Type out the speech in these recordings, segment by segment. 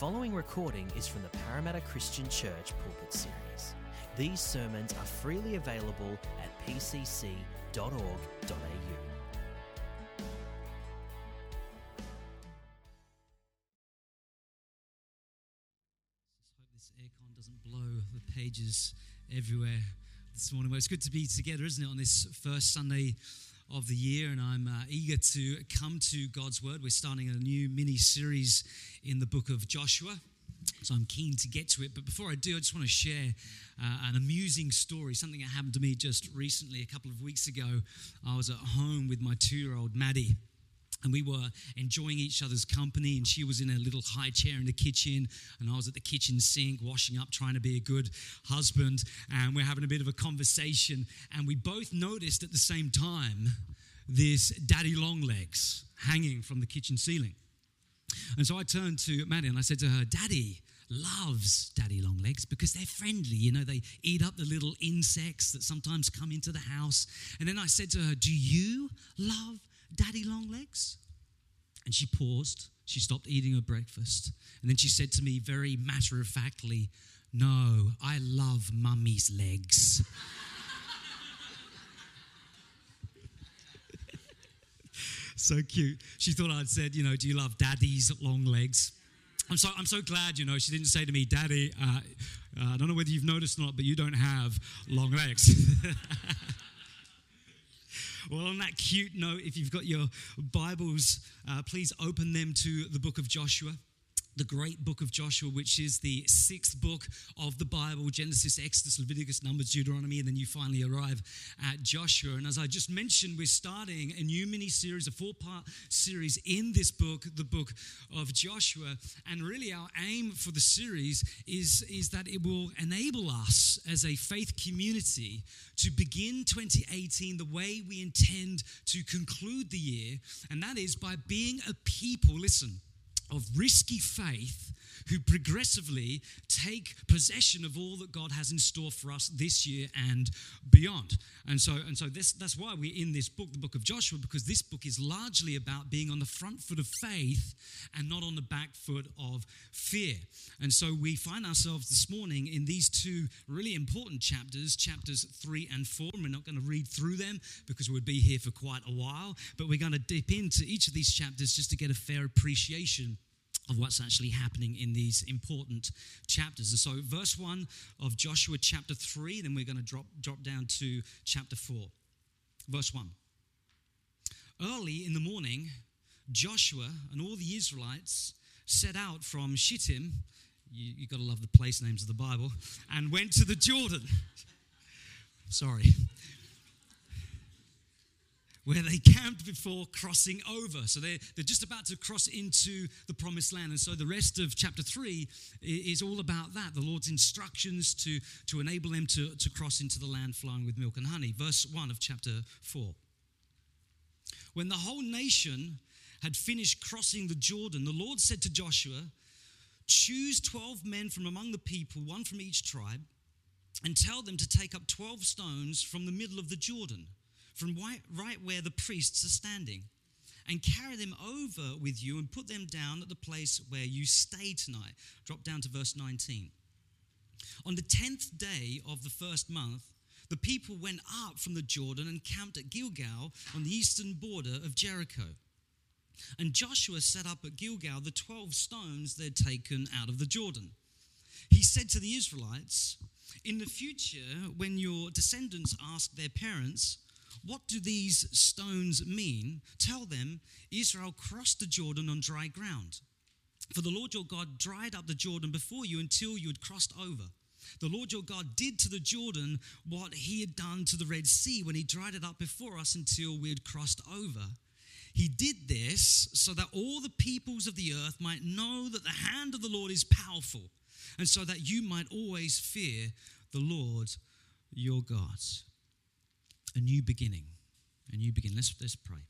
following recording is from the Parramatta Christian Church Pulpit Series. These sermons are freely available at pcc.org.au. Just hope this aircon doesn't blow the pages everywhere this morning. Well, it's good to be together, isn't it, on this first Sunday of the year? And I'm uh, eager to come to God's Word. We're starting a new mini series in the book of Joshua. So I'm keen to get to it. But before I do, I just want to share uh, an amusing story, something that happened to me just recently, a couple of weeks ago. I was at home with my two year old Maddie and we were enjoying each other's company and she was in a little high chair in the kitchen and i was at the kitchen sink washing up trying to be a good husband and we're having a bit of a conversation and we both noticed at the same time this daddy long legs hanging from the kitchen ceiling. And so i turned to maddie and i said to her daddy loves daddy long legs because they're friendly you know they eat up the little insects that sometimes come into the house. And then i said to her do you love Daddy Longlegs? And she paused. She stopped eating her breakfast. And then she said to me very matter of factly, No, I love mummy's legs. so cute. She thought I'd said, You know, do you love daddy's long legs? I'm so, I'm so glad, you know, she didn't say to me, Daddy, uh, uh, I don't know whether you've noticed or not, but you don't have long legs. Well, on that cute note, if you've got your Bibles, uh, please open them to the book of Joshua the great book of Joshua, which is the sixth book of the Bible Genesis, Exodus, Leviticus, Numbers, Deuteronomy, and then you finally arrive at Joshua. And as I just mentioned, we're starting a new mini series, a four part series in this book, the book of Joshua. And really, our aim for the series is, is that it will enable us as a faith community to begin 2018 the way we intend to conclude the year, and that is by being a people, listen of risky faith who progressively take possession of all that God has in store for us this year and beyond. And so, and so this, that's why we're in this book, the book of Joshua, because this book is largely about being on the front foot of faith and not on the back foot of fear. And so we find ourselves this morning in these two really important chapters, chapters three and four. And we're not going to read through them because we'd be here for quite a while, but we're going to dip into each of these chapters just to get a fair appreciation of what's actually happening in these important chapters. And so, verse 1 of Joshua chapter 3, then we're going to drop, drop down to chapter 4. Verse 1. Early in the morning, Joshua and all the Israelites set out from Shittim. You, you got to love the place names of the Bible, and went to the Jordan. Sorry where they camped before crossing over. So they're, they're just about to cross into the promised land. And so the rest of chapter 3 is all about that the Lord's instructions to, to enable them to, to cross into the land flowing with milk and honey. Verse 1 of chapter 4. When the whole nation had finished crossing the Jordan, the Lord said to Joshua, Choose 12 men from among the people, one from each tribe, and tell them to take up 12 stones from the middle of the Jordan from right where the priests are standing and carry them over with you and put them down at the place where you stay tonight. Drop down to verse 19. On the tenth day of the first month, the people went up from the Jordan and camped at Gilgal on the eastern border of Jericho. And Joshua set up at Gilgal the 12 stones they'd taken out of the Jordan. He said to the Israelites, In the future, when your descendants ask their parents, what do these stones mean? Tell them Israel crossed the Jordan on dry ground. For the Lord your God dried up the Jordan before you until you had crossed over. The Lord your God did to the Jordan what he had done to the Red Sea when he dried it up before us until we had crossed over. He did this so that all the peoples of the earth might know that the hand of the Lord is powerful, and so that you might always fear the Lord your God a new beginning. A new beginning. Let's, let's pray.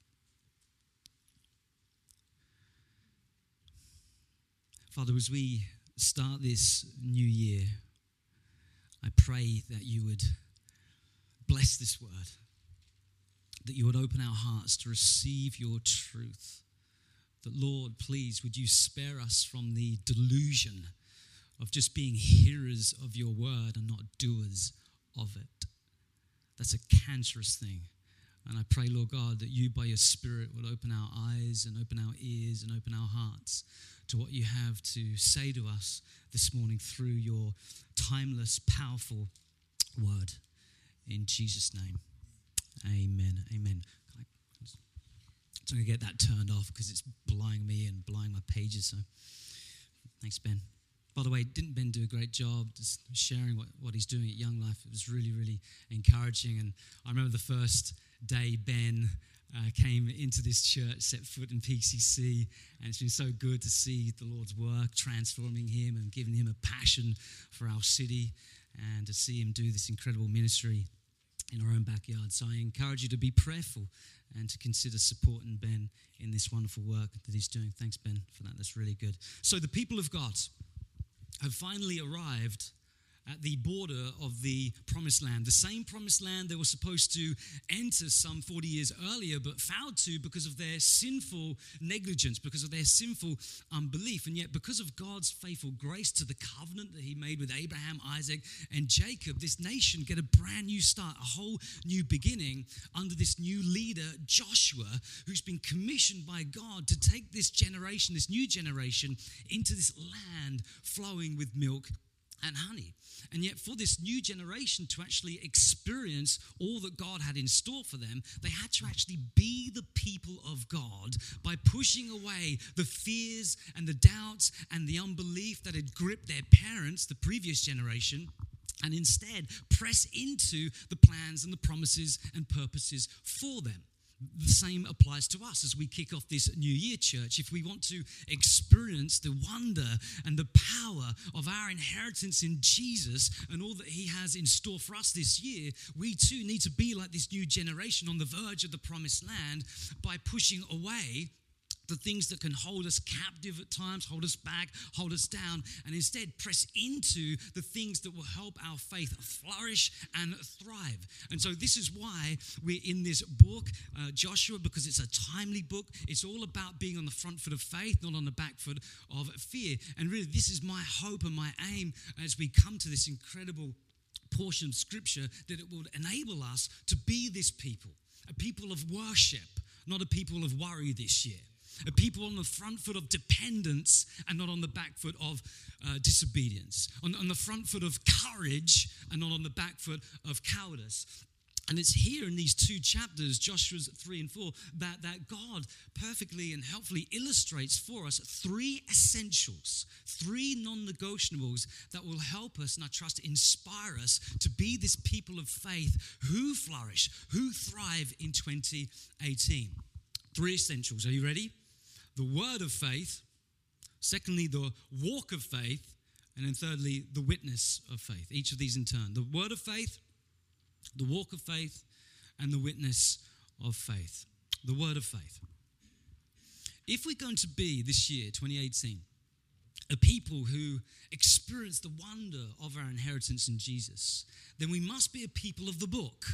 Father, as we start this new year, I pray that you would bless this word, that you would open our hearts to receive your truth, that, Lord, please, would you spare us from the delusion of just being hearers of your word and not doers of it. That's a cancerous thing. And I pray, Lord God, that you, by your Spirit, will open our eyes and open our ears and open our hearts to what you have to say to us this morning through your timeless, powerful word. In Jesus' name, amen. Amen. I'm going to get that turned off because it's blowing me and blowing my pages. So thanks, Ben. By the way, didn't Ben do a great job just sharing what, what he's doing at Young Life? It was really, really encouraging. And I remember the first day Ben uh, came into this church, set foot in PCC, and it's been so good to see the Lord's work transforming him and giving him a passion for our city and to see him do this incredible ministry in our own backyard. So I encourage you to be prayerful and to consider supporting Ben in this wonderful work that he's doing. Thanks, Ben, for that. That's really good. So, the people of God have finally arrived at the border of the promised land, the same promised land they were supposed to enter some 40 years earlier, but failed to because of their sinful negligence, because of their sinful unbelief. And yet, because of God's faithful grace to the covenant that He made with Abraham, Isaac, and Jacob, this nation get a brand new start, a whole new beginning under this new leader, Joshua, who's been commissioned by God to take this generation, this new generation, into this land flowing with milk and honey. And yet, for this new generation to actually experience all that God had in store for them, they had to actually be the people of God by pushing away the fears and the doubts and the unbelief that had gripped their parents, the previous generation, and instead press into the plans and the promises and purposes for them the same applies to us as we kick off this new year, church. If we want to experience the wonder and the power of our inheritance in Jesus and all that He has in store for us this year, we too need to be like this new generation on the verge of the promised land by pushing away the things that can hold us captive at times, hold us back, hold us down, and instead press into the things that will help our faith flourish and thrive. And so, this is why we're in this book, uh, Joshua, because it's a timely book. It's all about being on the front foot of faith, not on the back foot of fear. And really, this is my hope and my aim as we come to this incredible portion of scripture that it will enable us to be this people, a people of worship, not a people of worry this year a people on the front foot of dependence and not on the back foot of uh, disobedience, on, on the front foot of courage and not on the back foot of cowardice. And it's here in these two chapters, Joshua's 3 and 4, that, that God perfectly and helpfully illustrates for us three essentials, three non negotiables that will help us, and I trust inspire us to be this people of faith who flourish, who thrive in 2018. Three essentials. Are you ready? The word of faith, secondly, the walk of faith, and then thirdly, the witness of faith. Each of these in turn. The word of faith, the walk of faith, and the witness of faith. The word of faith. If we're going to be this year, 2018, a people who experience the wonder of our inheritance in Jesus, then we must be a people of the book.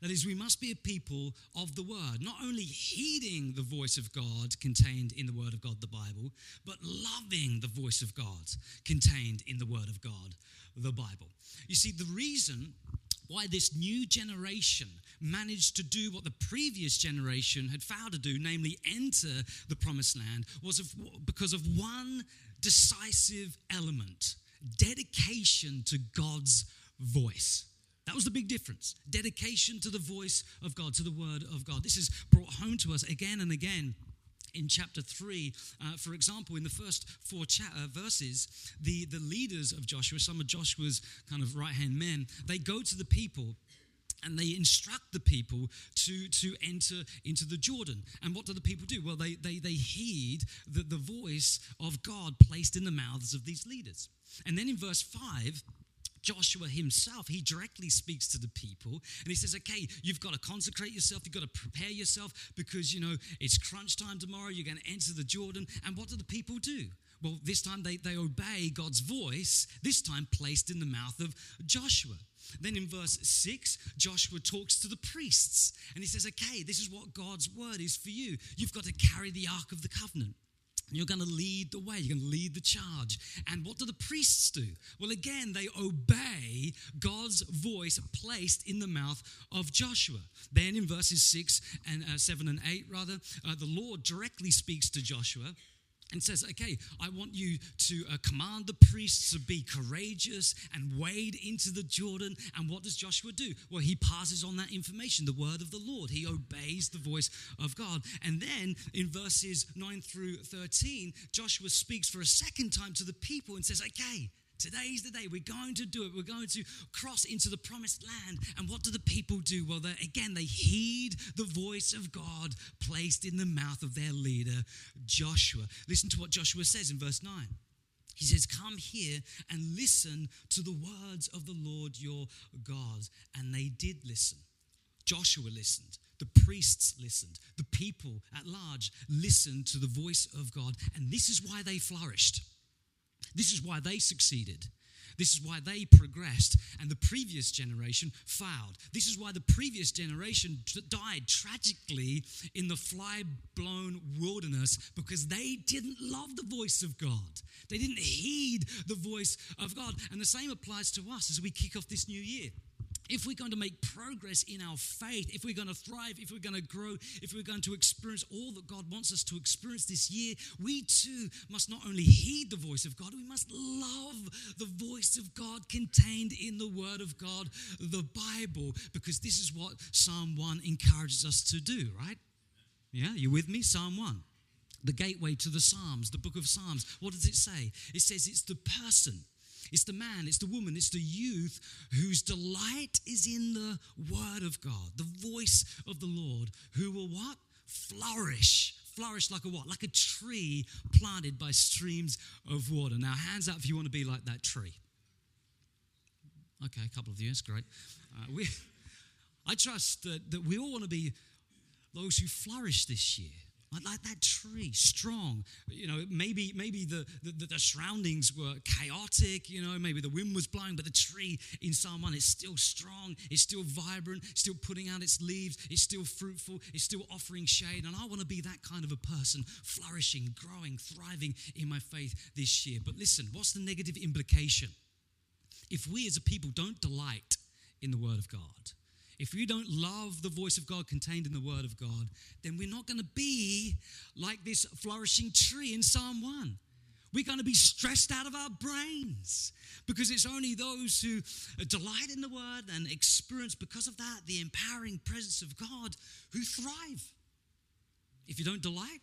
That is, we must be a people of the Word, not only heeding the voice of God contained in the Word of God, the Bible, but loving the voice of God contained in the Word of God, the Bible. You see, the reason why this new generation managed to do what the previous generation had failed to do, namely enter the promised land, was of, because of one decisive element dedication to God's voice. That was the big difference. Dedication to the voice of God, to the word of God. This is brought home to us again and again in chapter 3 uh, for example in the first four cha- uh, verses the, the leaders of joshua some of joshua's kind of right hand men they go to the people and they instruct the people to, to enter into the Jordan. And what do the people do? Well, they, they, they heed the, the voice of God placed in the mouths of these leaders. And then in verse 5, Joshua himself, he directly speaks to the people and he says, Okay, you've got to consecrate yourself, you've got to prepare yourself because, you know, it's crunch time tomorrow, you're going to enter the Jordan. And what do the people do? Well, this time they, they obey God's voice, this time placed in the mouth of Joshua. Then in verse 6, Joshua talks to the priests and he says, Okay, this is what God's word is for you. You've got to carry the Ark of the Covenant. You're going to lead the way. You're going to lead the charge. And what do the priests do? Well, again, they obey God's voice placed in the mouth of Joshua. Then in verses 6 and uh, 7 and 8, rather, uh, the Lord directly speaks to Joshua and says, Okay, I want you to uh, command the priests to be courageous and wade into the Jordan. And what does Joshua do? Well, he passes on that information, the word of the Lord. He obeys the voice of God. And then in verses 9 through 13, Joshua speaks for a second time to the people and says, Okay, Today's the day. We're going to do it. We're going to cross into the promised land. And what do the people do? Well, again, they heed the voice of God placed in the mouth of their leader, Joshua. Listen to what Joshua says in verse 9. He says, Come here and listen to the words of the Lord your God. And they did listen. Joshua listened. The priests listened. The people at large listened to the voice of God. And this is why they flourished. This is why they succeeded. This is why they progressed and the previous generation failed. This is why the previous generation died tragically in the fly blown wilderness because they didn't love the voice of God. They didn't heed the voice of God. And the same applies to us as we kick off this new year if we're going to make progress in our faith, if we're going to thrive, if we're going to grow, if we're going to experience all that God wants us to experience this year, we too must not only heed the voice of God, we must love the voice of God contained in the Word of God, the Bible, because this is what Psalm 1 encourages us to do, right? Yeah, you with me? Psalm 1. The gateway to the Psalms, the book of Psalms. What does it say? It says it's the person it's the man, it's the woman, it's the youth whose delight is in the word of God, the voice of the Lord, who will what? Flourish. Flourish like a what? Like a tree planted by streams of water. Now, hands up if you want to be like that tree. Okay, a couple of you, that's great. Uh, we, I trust that, that we all want to be those who flourish this year like, like that tree, strong. You know, maybe maybe the, the, the, surroundings were chaotic, you know, maybe the wind was blowing, but the tree in Psalm 1 is still strong, it's still vibrant, still putting out its leaves, it's still fruitful, it's still offering shade. And I want to be that kind of a person, flourishing, growing, thriving in my faith this year. But listen, what's the negative implication? If we as a people don't delight in the Word of God, if we don't love the voice of God contained in the Word of God, then we're not going to be like this flourishing tree in Psalm 1. We're going to be stressed out of our brains because it's only those who uh, delight in the Word and experience, because of that, the empowering presence of God who thrive. If you don't delight,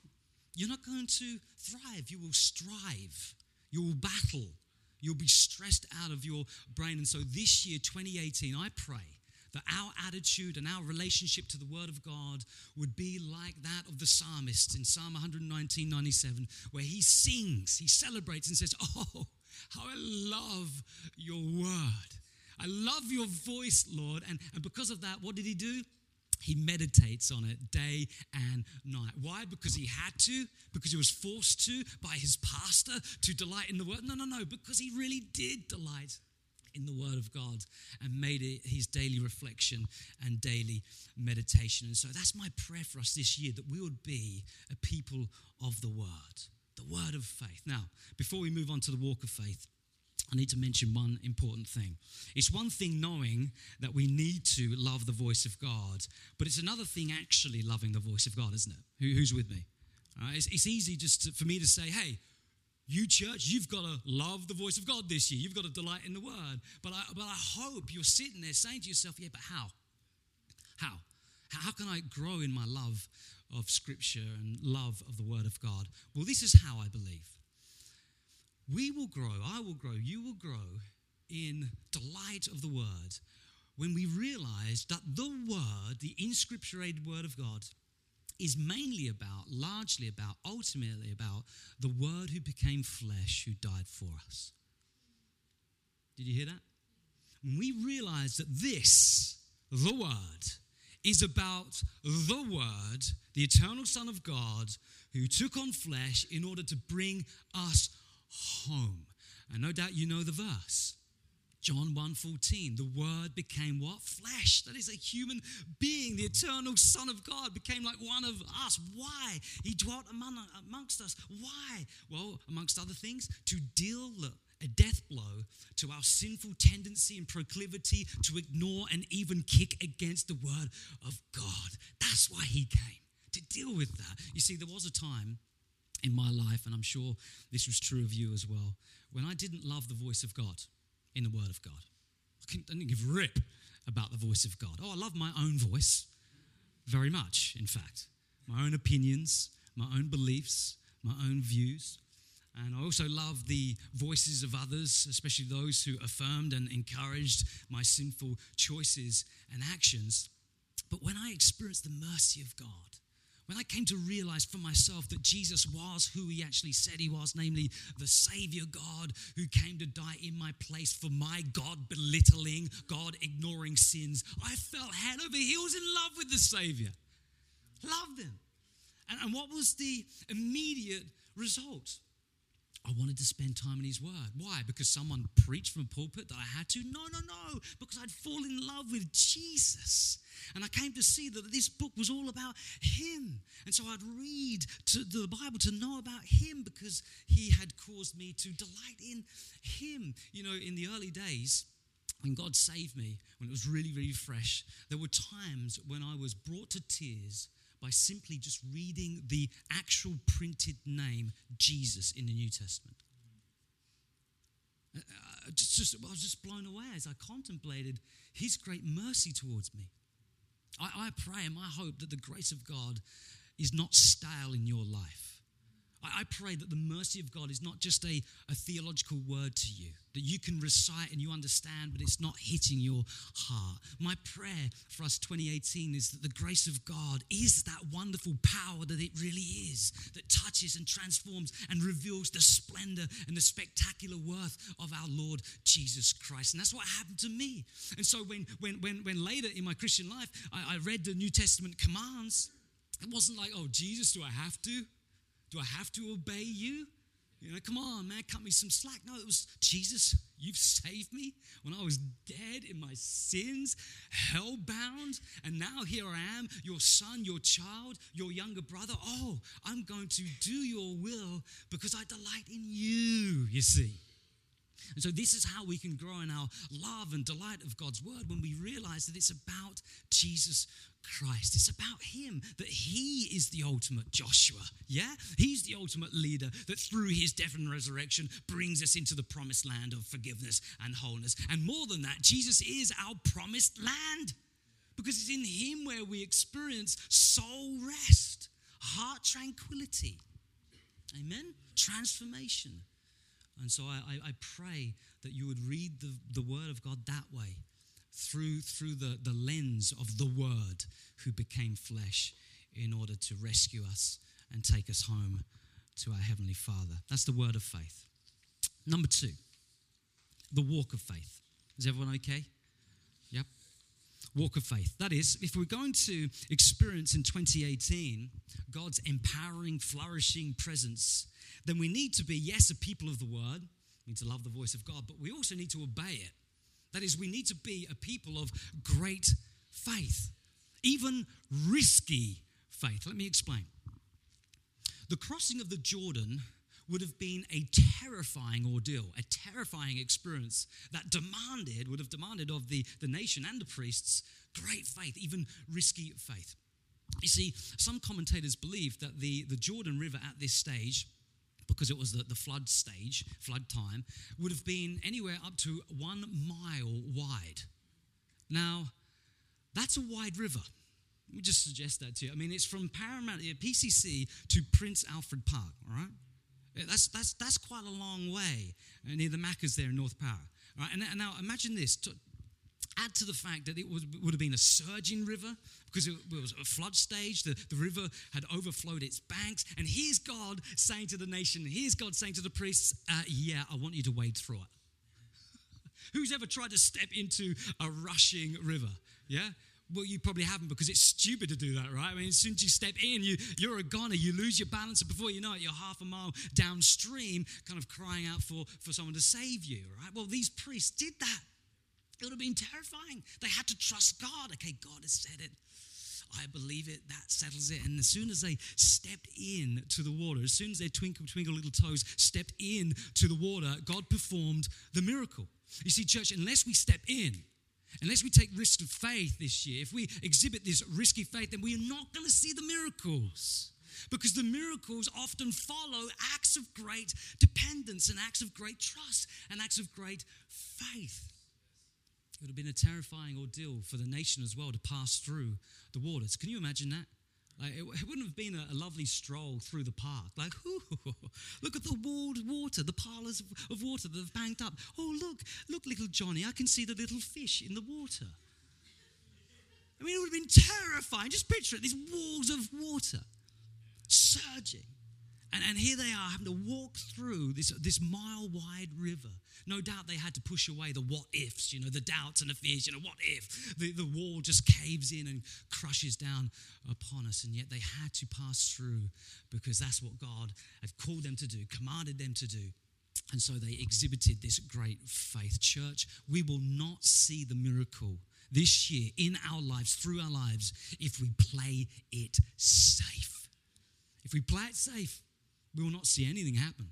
you're not going to thrive. You will strive, you will battle, you'll be stressed out of your brain. And so this year, 2018, I pray that our attitude and our relationship to the Word of God would be like that of the psalmist in Psalm 119 97, where he sings, he celebrates, and says, Oh, how I love your Word. I love your voice, Lord. And, and because of that, what did he do? He meditates on it day and night. Why? Because he had to? Because he was forced to by his pastor to delight in the word? No, no, no. Because he really did delight in the Word of God and made it his daily reflection and daily meditation. And so that's my prayer for us this year that we would be a people of the Word, the Word of faith. Now, before we move on to the walk of faith, I need to mention one important thing. It's one thing knowing that we need to love the voice of God, but it's another thing actually loving the voice of God, isn't it? Who, who's with me? It's, it's, easy just to, for me to say, hey, you, church, you've got to love the voice of God this year. You've got to delight in the word. But I, but I hope you're sitting there saying to yourself, yeah, but how? How? How can I grow in my love of Scripture and love of the Word of God? Well, this is how I believe. We will grow, I will grow, you will grow in delight of the Word when we realize that the Word, the inscripturated Word of God, is mainly about, largely about, ultimately about the Word who became flesh, who died for us. Did you hear that? When we realize that this, the Word, is about the Word, the eternal Son of God, who took on flesh in order to bring us home. And no doubt you know the verse. John 1:14, the word became what? Flesh. That is a human being. The eternal Son of God became like one of us. Why? He dwelt among, amongst us. Why? Well, amongst other things, to deal a death blow to our sinful tendency and proclivity to ignore and even kick against the word of God. That's why he came, to deal with that. You see, there was a time in my life, and I'm sure this was true of you as well, when I didn't love the voice of God in the Word of God. I didn't give a rip about the voice of God. Oh, I love my own voice very much, in fact. My own opinions, my own beliefs, my own views. And I also love the voices of others, especially those who affirmed and encouraged my sinful choices and actions. But when I experienced the mercy of God, when I came to realize for myself that Jesus was who he actually said he was, namely the Savior God who came to die in my place for my God belittling, God ignoring sins, I fell head over heels in love with the Savior. Loved him. And, and what was the immediate result? I wanted to spend time in His Word. Why? Because someone preached from a pulpit that I had to? No, no, no. Because I'd fallen in love with Jesus. And I came to see that this book was all about Him. And so I'd read the Bible to know about Him because He had caused me to delight in Him. You know, in the early days, when God saved me, when it was really, really fresh, there were times when I was brought to tears by simply just reading the actual printed name Jesus in the New Testament. Uh, uh, just, just, I was just blown away as I contemplated His great mercy towards me. I, I pray and I hope that the grace of God is not stale in your life I pray that the mercy of God is not just a, a theological word to you, that you can recite and you understand, but it's not hitting your heart. My prayer for us 2018 is that the grace of God is that wonderful power that it really is, that touches and transforms and reveals the splendor and the spectacular worth of our Lord Jesus Christ. And that's what happened to me. And so when, when, when, when later in my Christian life, I, I read the New Testament commands, it wasn't like, oh, Jesus, do I have to? Do I have to obey you? You know, come on, man, cut me some slack. No, it was Jesus, you've saved me when I was dead in my sins, hell bound, and now here I am, your son, your child, your younger brother. Oh, I'm going to do your will because I delight in you, you see. And so, this is how we can grow in our love and delight of God's word when we realize that it's about Jesus Christ. It's about Him, that He is the ultimate Joshua. Yeah? He's the ultimate leader that through His death and resurrection brings us into the promised land of forgiveness and wholeness. And more than that, Jesus is our promised land because it's in Him where we experience soul rest, heart tranquility. Amen? Transformation. And so I, I, pray that you would read the, the Word of God that way through, through the, the lens of the Word who became flesh in order to rescue us and take us home to our Heavenly Father. That's the word of faith. Number two, the walk of faith. Is everyone okay? Yep. Walk of faith. That is, if we're going to experience in 2018 God's empowering, flourishing presence, then we need to be, yes, a people of the word. We need to love the voice of God, but we also need to obey it. That is, we need to be a people of great faith, even risky faith. Let me explain. The crossing of the Jordan would have been a terrifying ordeal, a terrifying experience that demanded, would have demanded of the, the nation and the priests great faith, even risky faith. You see, some commentators believe that the, the Jordan River at this stage because it was the, the flood stage, flood time, would have been anywhere up to one mile wide. Now, that's a wide river. Let me just suggest that to you. I mean, it's from Parramatta, PCC to Prince Alfred Park, all right? That's, that's, that's quite a long way near the Macca's there in North Para. Right? And, and now imagine this Add to the fact that it was, would have been a surging river because it was a flood stage. The, the river had overflowed its banks. And here's God saying to the nation, here's God saying to the priests, uh, Yeah, I want you to wade through it. Who's ever tried to step into a rushing river? Yeah? Well, you probably haven't because it's stupid to do that, right? I mean, as soon as you step in, you, you're a goner, you lose your balance, and before you know it, you're half a mile downstream, kind of crying out for, for someone to save you, right? Well, these priests did that. It would have been terrifying. They had to trust God. Okay, God has said it. I believe it, that settles it. And as soon as they stepped in to the water, as soon as their twinkle, twinkle little toes stepped in to the water, God performed the miracle. You see, church, unless we step in, unless we take risks of faith this year, if we exhibit this risky faith, then we are not going to see the miracles. Because the miracles often follow acts of great dependence and acts of great trust and acts of great faith. It would have been a terrifying ordeal for the nation as well to pass through the waters. Can you imagine that? Like, it, it, wouldn't have been a, a, lovely stroll through the park. Like, look at the walled water, the parlors of, of water that have banked up. Oh, look, look, little Johnny, I can see the little fish in the water. I mean, it would have been terrifying. Just picture it these walls of water surging. And, and here they are having to walk through this, this mile wide river. No doubt they had to push away the what ifs, you know, the doubts and the fears. You know, what if the, the wall just caves in and crushes down upon us? And yet they had to pass through because that's what God had called them to do, commanded them to do. And so they exhibited this great faith. Church, we will not see the miracle this year in our lives, through our lives, if we play it safe. If we play it safe, we will not see anything happen.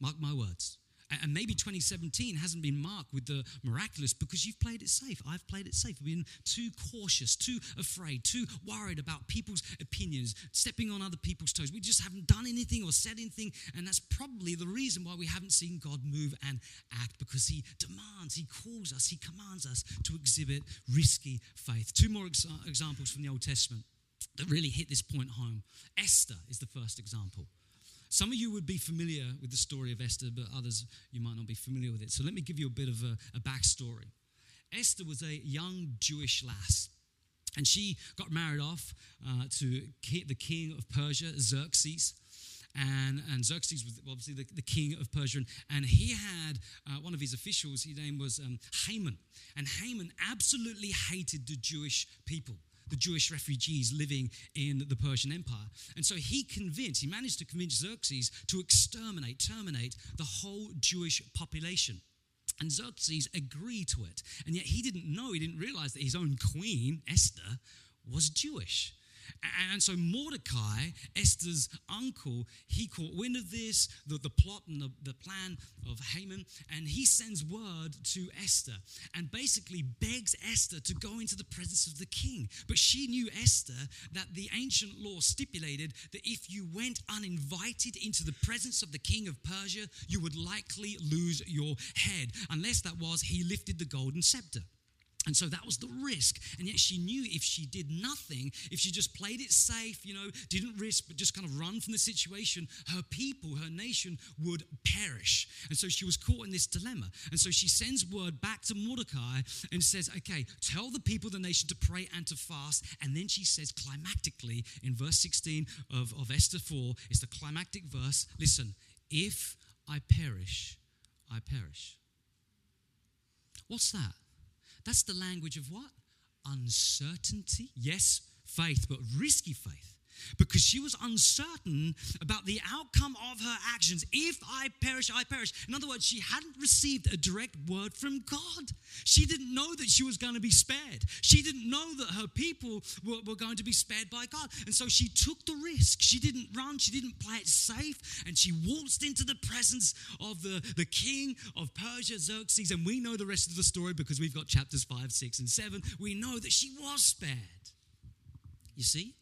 Mark my words. And maybe 2017 hasn't been marked with the miraculous because you've played it safe. I've played it safe. We've been too cautious, too afraid, too worried about people's opinions, stepping on other people's toes. We just haven't done anything or said anything. And that's probably the reason why we haven't seen God move and act because He demands, He calls us, He commands us to exhibit risky faith. Two more ex- examples from the Old Testament that really hit this point home. Esther is the first example. Some of you would be familiar with the story of Esther, but others you might not be familiar with it. So let me give you a bit of a, a backstory. Esther was a young Jewish lass. And she got married off uh, to the king of Persia, Xerxes. And, and Xerxes was obviously the, the king of Persia. And, and he had uh, one of his officials, his name was um, Haman. And Haman absolutely hated the Jewish people the Jewish refugees living in the Persian Empire. And so he convinced, he managed to convince Xerxes to exterminate, terminate the whole Jewish population. And Xerxes agreed to it. And yet he didn't know, he didn't realize that his own queen, Esther, was Jewish. And so Mordecai, Esther's uncle, he caught wind of this, the, the plot and the, the plan of Haman, and he sends word to Esther and basically begs Esther to go into the presence of the king. But she knew, Esther, that the ancient law stipulated that if you went uninvited into the presence of the king of Persia, you would likely lose your head, unless that was he lifted the golden scepter. And so that was the risk. And yet she knew if she did nothing, if she just played it safe, you know, didn't risk, but just kind of run from the situation, her people, her nation would perish. And so she was caught in this dilemma. And so she sends word back to Mordecai and says, okay, tell the people the nation to pray and to fast. And then she says climactically in verse 16 of, of Esther 4, it's the climactic verse listen, if I perish, I perish. What's that? That's the language of what? Uncertainty. Yes, faith, but risky faith because she was uncertain about the outcome of her actions. If I perish, I perish. In other words, she hadn't received a direct word from God. She didn't know that she was going to be spared. She didn't know that her people were, were going to be spared by God. And so she took the risk. She didn't run, she didn't play it safe, and she waltzed into the presence of the, the king of Persia, Xerxes. And we know the rest of the story because we've got chapters 5, 6, and 7. We know that she was spared. You see?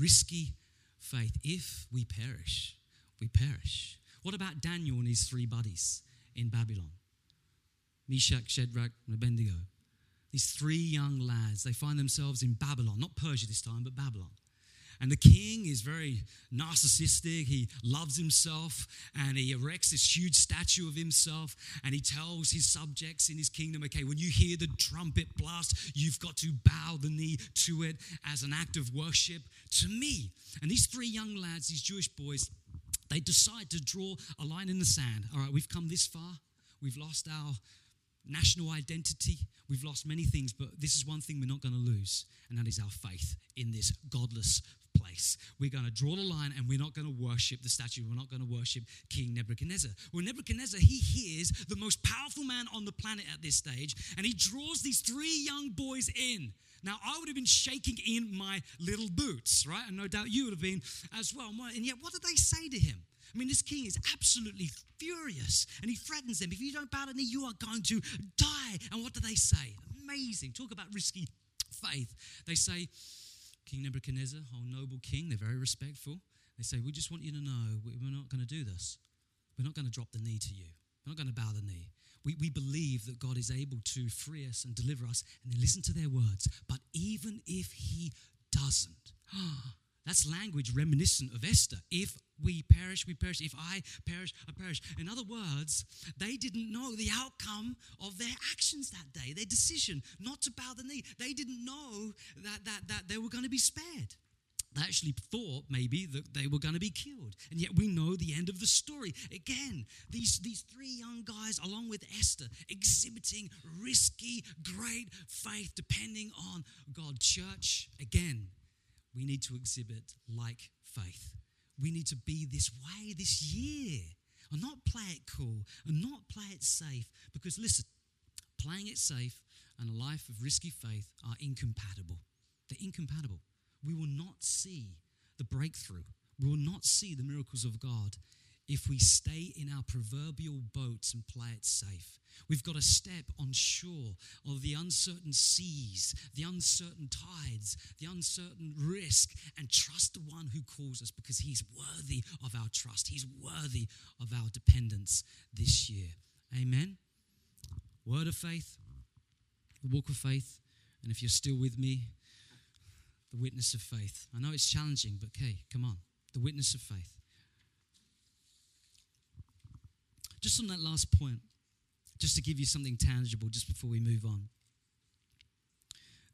Risky faith. If we perish, we perish. What about Daniel and his three buddies in Babylon? Meshach, Shadrach, and Abednego. These three young lads, they find themselves in Babylon, not Persia this time, but Babylon. And the king is very narcissistic. He loves himself and he erects this huge statue of himself and he tells his subjects in his kingdom, okay, when you hear the trumpet blast, you've got to bow the knee to it as an act of worship to me. And these three young lads, these Jewish boys, they decide to draw a line in the sand. All right, we've come this far. We've lost our national identity. We've lost many things, but this is one thing we're not going to lose, and that is our faith in this godless place. We're going to draw the line and we're not going to worship the statue. We're not going to worship King Nebuchadnezzar. Well, Nebuchadnezzar, he hears the most powerful man on the planet at this stage, and he draws these three young boys in. Now, I would have been shaking in my little boots, right? And no doubt you would have been as well. And yet, what did they say to him? I mean, this king is absolutely furious and he threatens them. If you don't bow the knee, you are going to die. And what do they say? Amazing. Talk about risky faith. They say, King Nebuchadnezzar, oh noble king, they're very respectful. They say, We just want you to know we're not going to do this. We're not going to drop the knee to you. We're not going to bow the knee. We, we believe that God is able to free us and deliver us, and they listen to their words. But even if He doesn't, that's language reminiscent of Esther. If we perish, we perish. If I perish, I perish. In other words, they didn't know the outcome of their actions that day, their decision not to bow the knee. They didn't know that, that, that they were going to be spared. They actually thought maybe that they were going to be killed. And yet we know the end of the story. Again, these, these three young guys, along with Esther, exhibiting risky, great faith depending on God. Church, again, we need to exhibit like faith. We need to be this way this year and not play it cool and not play it safe. Because listen, playing it safe and a life of risky faith are incompatible. They're incompatible. We will not see the breakthrough, we will not see the miracles of God if we stay in our proverbial boats and play it safe. We've got to step on shore of the uncertain seas, the uncertain tides, the uncertain risk, and trust the one who calls us because he's worthy of our trust. He's worthy of our dependence this year. Amen. Word of faith, walk of faith, and if you're still with me, the witness of faith. I know it's challenging, but okay, come on. The witness of faith. Just on that last point, just to give you something tangible just before we move on.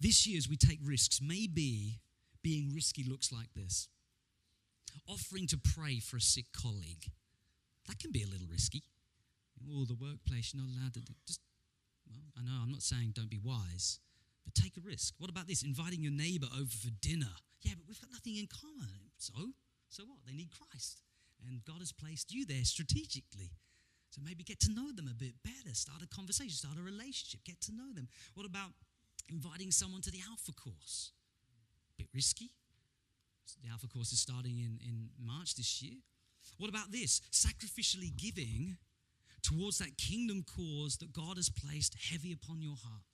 This year, as we take risks, maybe being risky looks like this offering to pray for a sick colleague. That can be a little risky. Or the workplace, you're not allowed to do. Just, well, I know I'm not saying don't be wise, but take a risk. What about this? Inviting your neighbor over for dinner. Yeah, but we've got nothing in common. So, so what? They need Christ. And God has placed you there strategically. So maybe get to know them a bit better, start a conversation, start a relationship, get to know them. What about inviting someone to the Alpha course? A Bit risky. The Alpha course is starting in, in March this year. What about this? Sacrificially giving towards that kingdom cause that God has placed heavy upon your heart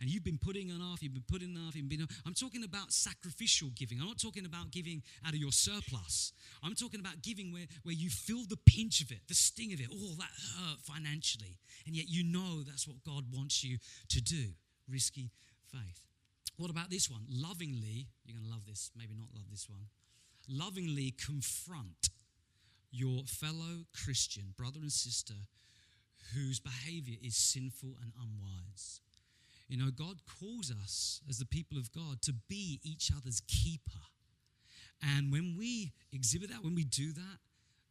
and you've been putting it off, you've been putting it off, you've been. I'm talking about sacrificial giving. I'm not talking about giving out of your surplus. I'm talking about giving where, where you feel the pinch of it, the sting of it, all that hurt financially, and yet you know that's what God wants you to do. Risky faith. What about this one? Lovingly, you're going to love this, maybe not love this one. Lovingly confront your fellow Christian, brother and sister, whose behavior is sinful and unwise. You know, God calls us as the people of God to be each other's keeper. And when we exhibit that, when we do that,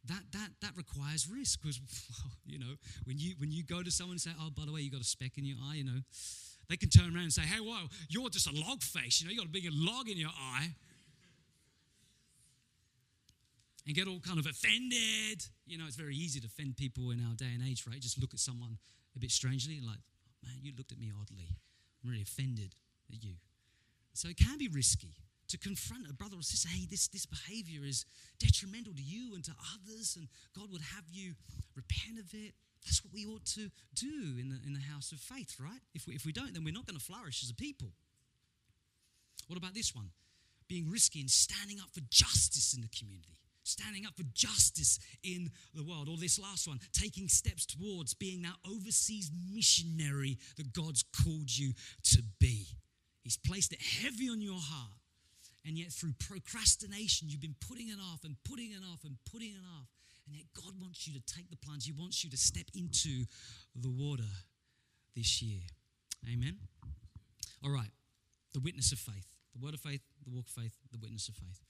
that that that requires risk. Because well, you know when you when you go to someone and say oh by the way you got a speck in your eye you know they can turn around and say hey whoa you're just a log face. You know you got a big log in your eye. And get all kind of offended. You know it's very easy to offend people in our day and age right? Just look at someone a bit strangely and like man you looked at me oddly I'm really offended at you. So it can be risky to confront a brother or sister, hey, this, this behavior is detrimental to you and to others, and God would have you repent of it. That's what we ought to do in the, in the house of faith, right? If we, if we don't, then we're not going to flourish as a people. What about this one? Being risky and standing up for justice in the community standing up for justice in the world. Or this last one, taking steps towards being that overseas missionary that God's called you to be. He's placed it heavy on your heart. And yet, through procrastination, you've been putting it off and putting it off and putting it off. And yet, God wants you to take the plunge. He wants you to step into the water this year. Amen. All right, the witness of faith. The word of faith, the walk of faith, the witness of faith.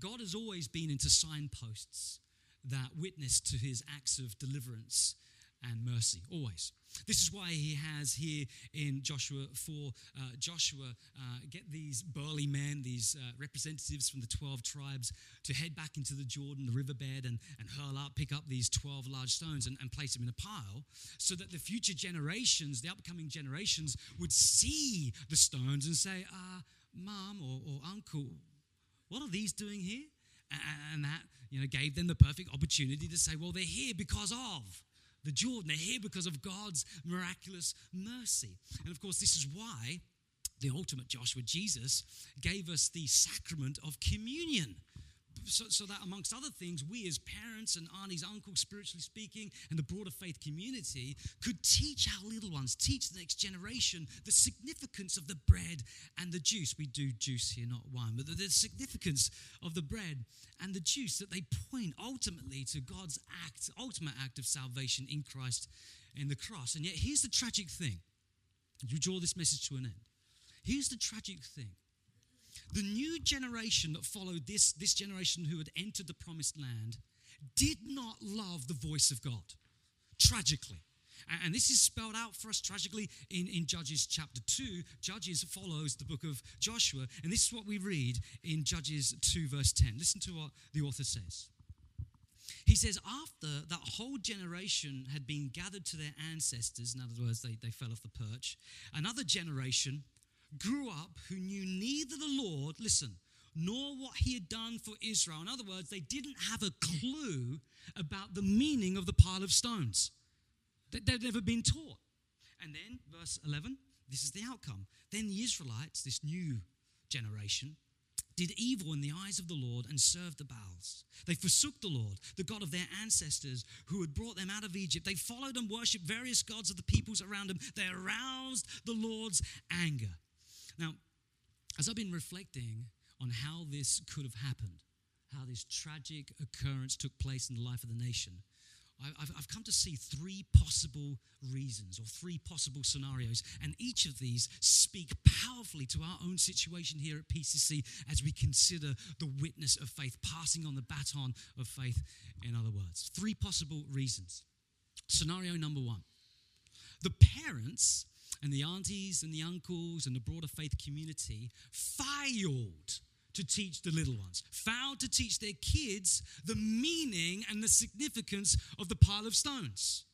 God has always been into signposts that witness to his acts of deliverance and mercy, always. This is why he has here in Joshua 4, uh, Joshua uh, get these burly men, these uh, representatives from the 12 tribes, to head back into the Jordan, the riverbed, and, and hurl up, pick up these 12 large stones and, and place them in a pile so that the future generations, the upcoming generations, would see the stones and say, uh, Mom or, or Uncle, what are these doing here? And that you know, gave them the perfect opportunity to say, well, they're here because of the Jordan. They're here because of God's miraculous mercy. And of course, this is why the ultimate Joshua, Jesus, gave us the sacrament of communion so, so that amongst other things, we as parents and aunties, uncles, spiritually speaking, and the broader faith community could teach our little ones, teach the next generation the significance of the bread and the juice. We do juice here, not wine, but the, the significance of the bread and the juice that they point ultimately to God's act, ultimate act of salvation in Christ in the cross. And yet, here's the tragic thing. You draw this message to an end. Here's the tragic thing the new generation that followed this, this generation who had entered the promised land did not love the voice of God, tragically. And this is spelled out for us tragically in, in Judges chapter 2. Judges follows the book of Joshua. And this is what we read in Judges 2, verse 10. Listen to what the author says. He says, After that whole generation had been gathered to their ancestors, in other words, they, they fell off the perch, another generation grew up who knew neither the listen, nor what he had done for Israel. In other words, they didn't have a clue about the meaning of the pile of stones. They'd never been taught. And then, verse 11, this is the outcome. Then the Israelites, this new generation, did evil in the eyes of the Lord and served the Baals. They forsook the Lord, the God of their ancestors who had brought them out of Egypt. They followed and worshiped various gods of the peoples around them. They aroused the Lord's anger. Now, as I've been reflecting on how this could have happened, how this tragic occurrence took place in the life of the nation, I've, I've, come to see three possible reasons or three possible scenarios, and each of these speak powerfully to our own situation here at PCC as we consider the witness of faith, passing on the baton of faith, in other words. Three possible reasons. Scenario number one the parents and the aunties and the uncles and the broader faith community failed to teach the little ones, failed to teach their kids the meaning and the significance of the pile of stones.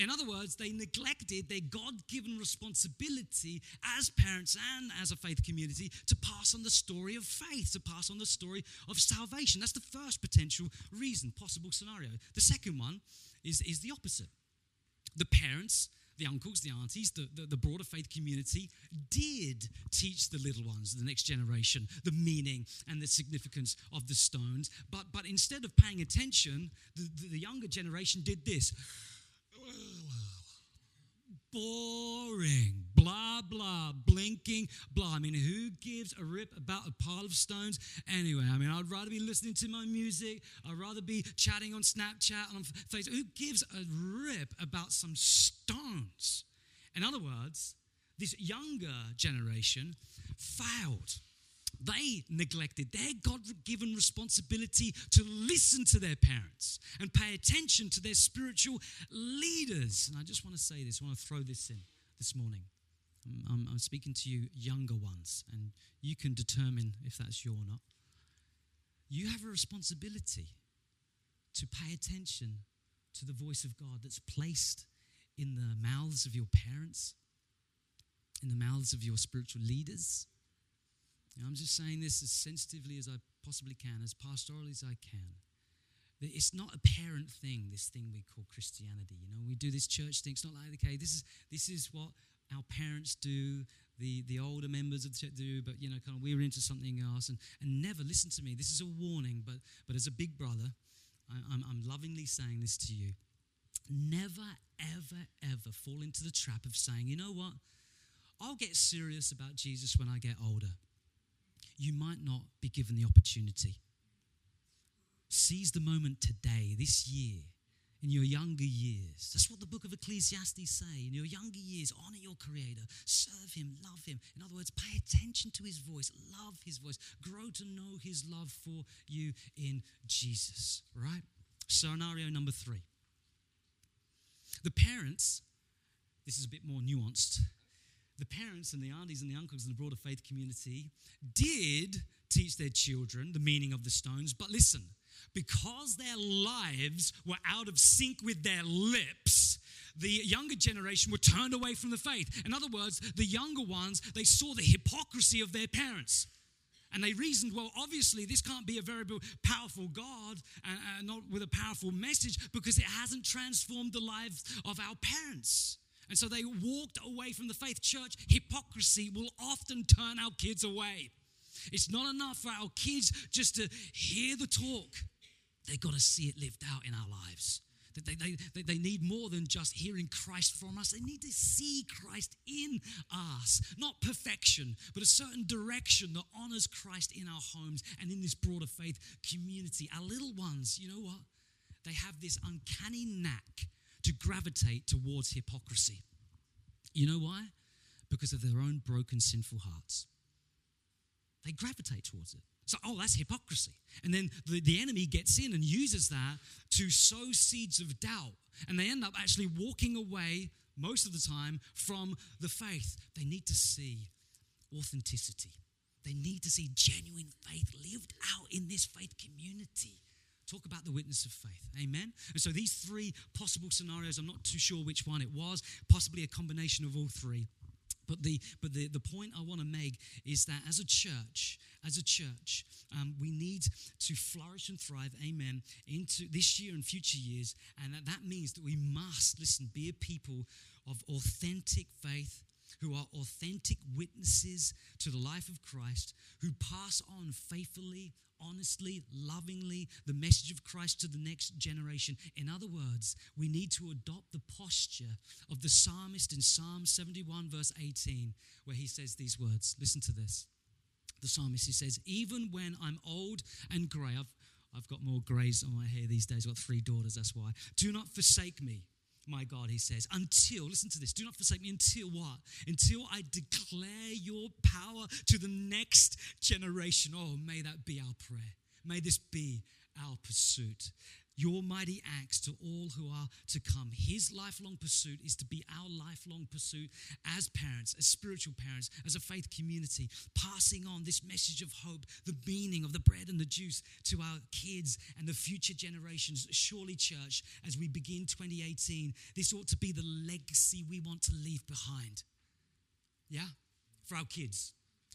In other words, they neglected their God given responsibility as parents and as a faith community to pass on the story of faith, to pass on the story of salvation. That's the first potential reason, possible scenario. The second one is, is the opposite. The parents the uncles, the aunties, the, the, the, broader faith community did teach the little ones, the next generation, the meaning and the significance of the stones. But, but instead of paying attention, the, the, the younger generation did this boring, blah, blah, blinking, blah. I mean, who gives a rip about a pile of stones? Anyway, I mean, I'd rather be listening to my music. I'd rather be chatting on Snapchat, and on Facebook. Who gives a rip about some stones? In other words, this younger generation failed they neglected their God given responsibility to listen to their parents and pay attention to their spiritual leaders. And I just want to say this, I want to throw this in this morning. I'm, I'm speaking to you, younger ones, and you can determine if that's you or not. You have a responsibility to pay attention to the voice of God that's placed in the mouths of your parents, in the mouths of your spiritual leaders, I'm just saying this as sensitively as I possibly can, as pastorally as I can. It's not a parent thing, this thing we call Christianity. You know, we do this church thing. It's not like, okay, this is, this is what our parents do, the, the older members of the church do, but, you know, kind of we're into something else. And, and never, listen to me, this is a warning, but, but as a big brother, I, I'm, I'm lovingly saying this to you. Never, ever, ever fall into the trap of saying, you know what? I'll get serious about Jesus when I get older you might not be given the opportunity. Seize the moment today, this year, in your younger years. That's what the book of Ecclesiastes say. In your younger years, honor your creator, serve him, love him. In other words, pay attention to his voice, love his voice, grow to know his love for you in Jesus, right? Scenario number 3. The parents, this is a bit more nuanced. The parents and the aunties and the uncles in the broader faith community did teach their children the meaning of the stones, but listen, because their lives were out of sync with their lips, the younger generation were turned away from the faith. In other words, the younger ones, they saw the hypocrisy of their parents. And they reasoned, well, obviously, this can't be a very powerful God and uh, uh, not with a powerful message because it hasn't transformed the lives of our parents. And so they walked away from the faith. Church, hypocrisy will often turn our kids away. It's not enough for our kids just to hear the talk, they've got to see it lived out in our lives. They, they, they, they need more than just hearing Christ from us. They need to see Christ in us. Not perfection, but a certain direction that honors Christ in our homes and in this broader faith community. Our little ones, you know what? They have this uncanny knack to gravitate towards hypocrisy. You know why? Because of their own broken, sinful hearts. They gravitate towards it. So, oh, that's hypocrisy. And then the, the enemy gets in and uses that to sow seeds of doubt. And they end up actually walking away most of the time from the faith. They need to see authenticity, they need to see genuine faith lived out in this faith community. Talk about the witness of faith. Amen. And so these three possible scenarios, I'm not too sure which one it was, possibly a combination of all three. But the but the, the point I want to make is that as a church, as a church, um, we need to flourish and thrive, amen, into this year and future years. And that, that means that we must, listen, be a people of authentic faith, who are authentic witnesses to the life of Christ, who pass on faithfully, honestly, lovingly the message of Christ to the next generation. In other words, we need to adopt the posture of the psalmist in Psalm 71, verse 18, where he says these words. Listen to this. The psalmist, he says, Even when I'm old and grey, I've, I've got more greys on my hair these days, I've got three daughters, that's why. Do not forsake me my God, he says, until, listen to this, do not forsake me until what? Until I declare your power to the next generation. Oh, may that be our prayer. May this be our pursuit your mighty acts to all who are to come. His lifelong pursuit is to be our lifelong pursuit as parents, as spiritual parents, as a faith community, passing on this message of hope, the meaning of the bread and the juice to our kids and the future generations. Surely, church, as we begin 2018, this ought to be the legacy we want to leave behind. Yeah? For our kids.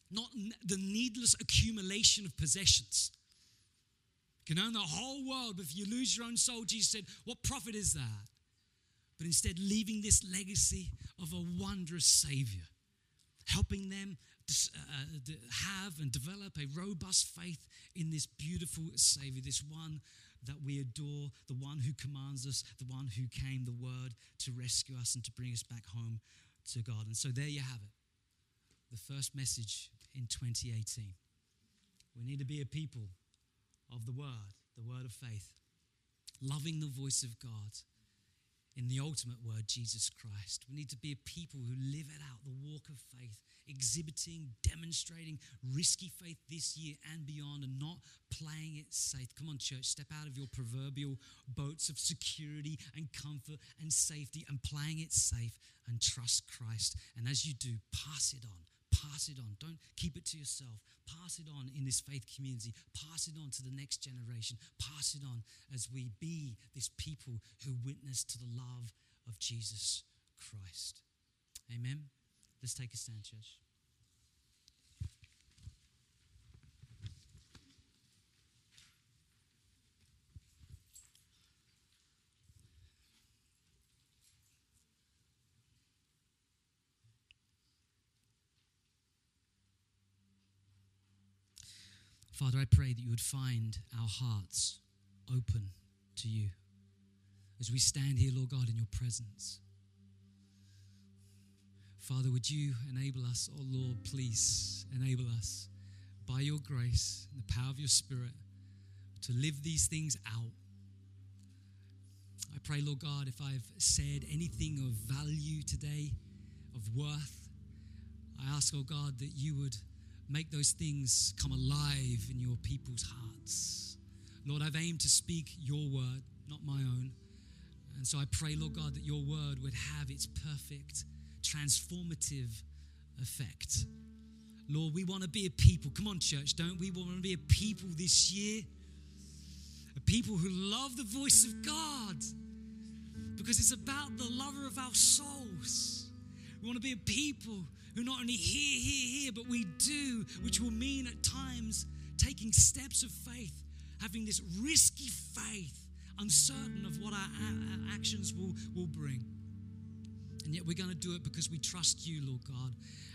Not the needless accumulation of possessions can own the whole world, but if you lose your own soul, Jesus said, what profit is that? But instead, leaving this legacy of a wondrous Savior, helping them uh, have and develop a robust faith in this beautiful Savior, this one that we adore, the one who commands us, the one who came, the Word, to rescue us and to bring us back home to God. And so there you have it. The first message in 2018. We need to be a people of the Word, the Word of faith, loving the voice of God in the ultimate word, Jesus Christ. We need to be a people who live it out, the walk of faith, exhibiting, demonstrating risky faith this year and beyond, and not playing it safe. Come on, church, step out of your proverbial boats of security and comfort and safety and playing it safe and trust Christ. And as you do, pass it on Pass it on. Don't keep it to yourself. Pass it on in this faith community. Pass it on to the next generation. Pass it on as we be this people who witness to the love of Jesus Christ. Amen. Let's take a stand, church. Father, I pray that you would find our hearts open to you as we stand here, Lord God, in your presence. Father, would you enable us, oh Lord, please enable us by your grace and the power of your Spirit to live these things out. I pray, Lord God, if I've said anything of value today, of worth, I ask, oh God, that you would make those things come alive in your people's hearts. Lord, I've aimed to speak your word, not my own. And so I pray, Lord God, that your word would have its perfect, transformative effect. Lord, we want to be a people. Come on, church, don't we? We want to be a people this year. A people who love the voice of God because it's about the lover of our souls. We want to be a people who not only hear, hear, hear, but we do, which will mean at times taking steps of faith, having this risky faith, uncertain of what our, our actions will, will bring. And yet we're going to do it because we trust you, Lord God.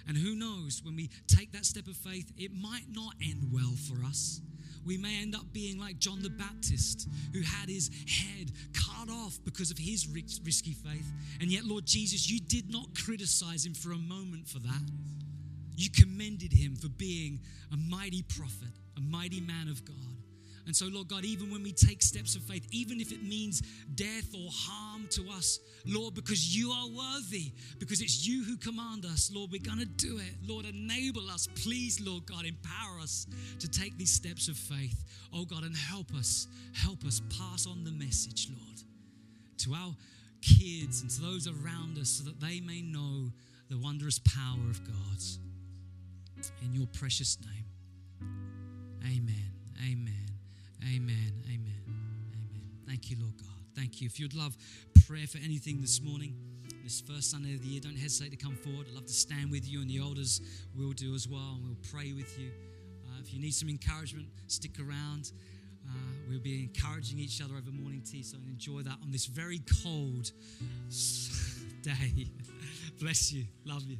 And who knows, when we take that step of faith, it might not end well for us. We may end up being like John the Baptist, who had his head cut off because of his risky faith. And yet, Lord Jesus, you did not criticize him for a moment for that. You commended him for being a mighty prophet, a mighty man of God. And so, Lord God, even when we take steps of faith, even if it means death or harm to us, Lord, because you are worthy, because it's you who command us, Lord, we're going to do it. Lord, enable us. Please, Lord God, empower us to take these steps of faith. Oh God, and help us, help us pass on the message, Lord, to our kids and to those around us so that they may know the wondrous power of God. In your precious name. Amen. Amen. Amen. Amen. Amen. Thank you, Lord God. Thank you. If you'd love prayer for anything this morning, this first Sunday of the year, don't hesitate to come forward. I'd love to stand with you, and the elders will do as well, and we'll pray with you. Uh, if you need some encouragement, stick around. We'll be encouraging each other over morning tea, so enjoy that on this very cold day. Bless you. Love you.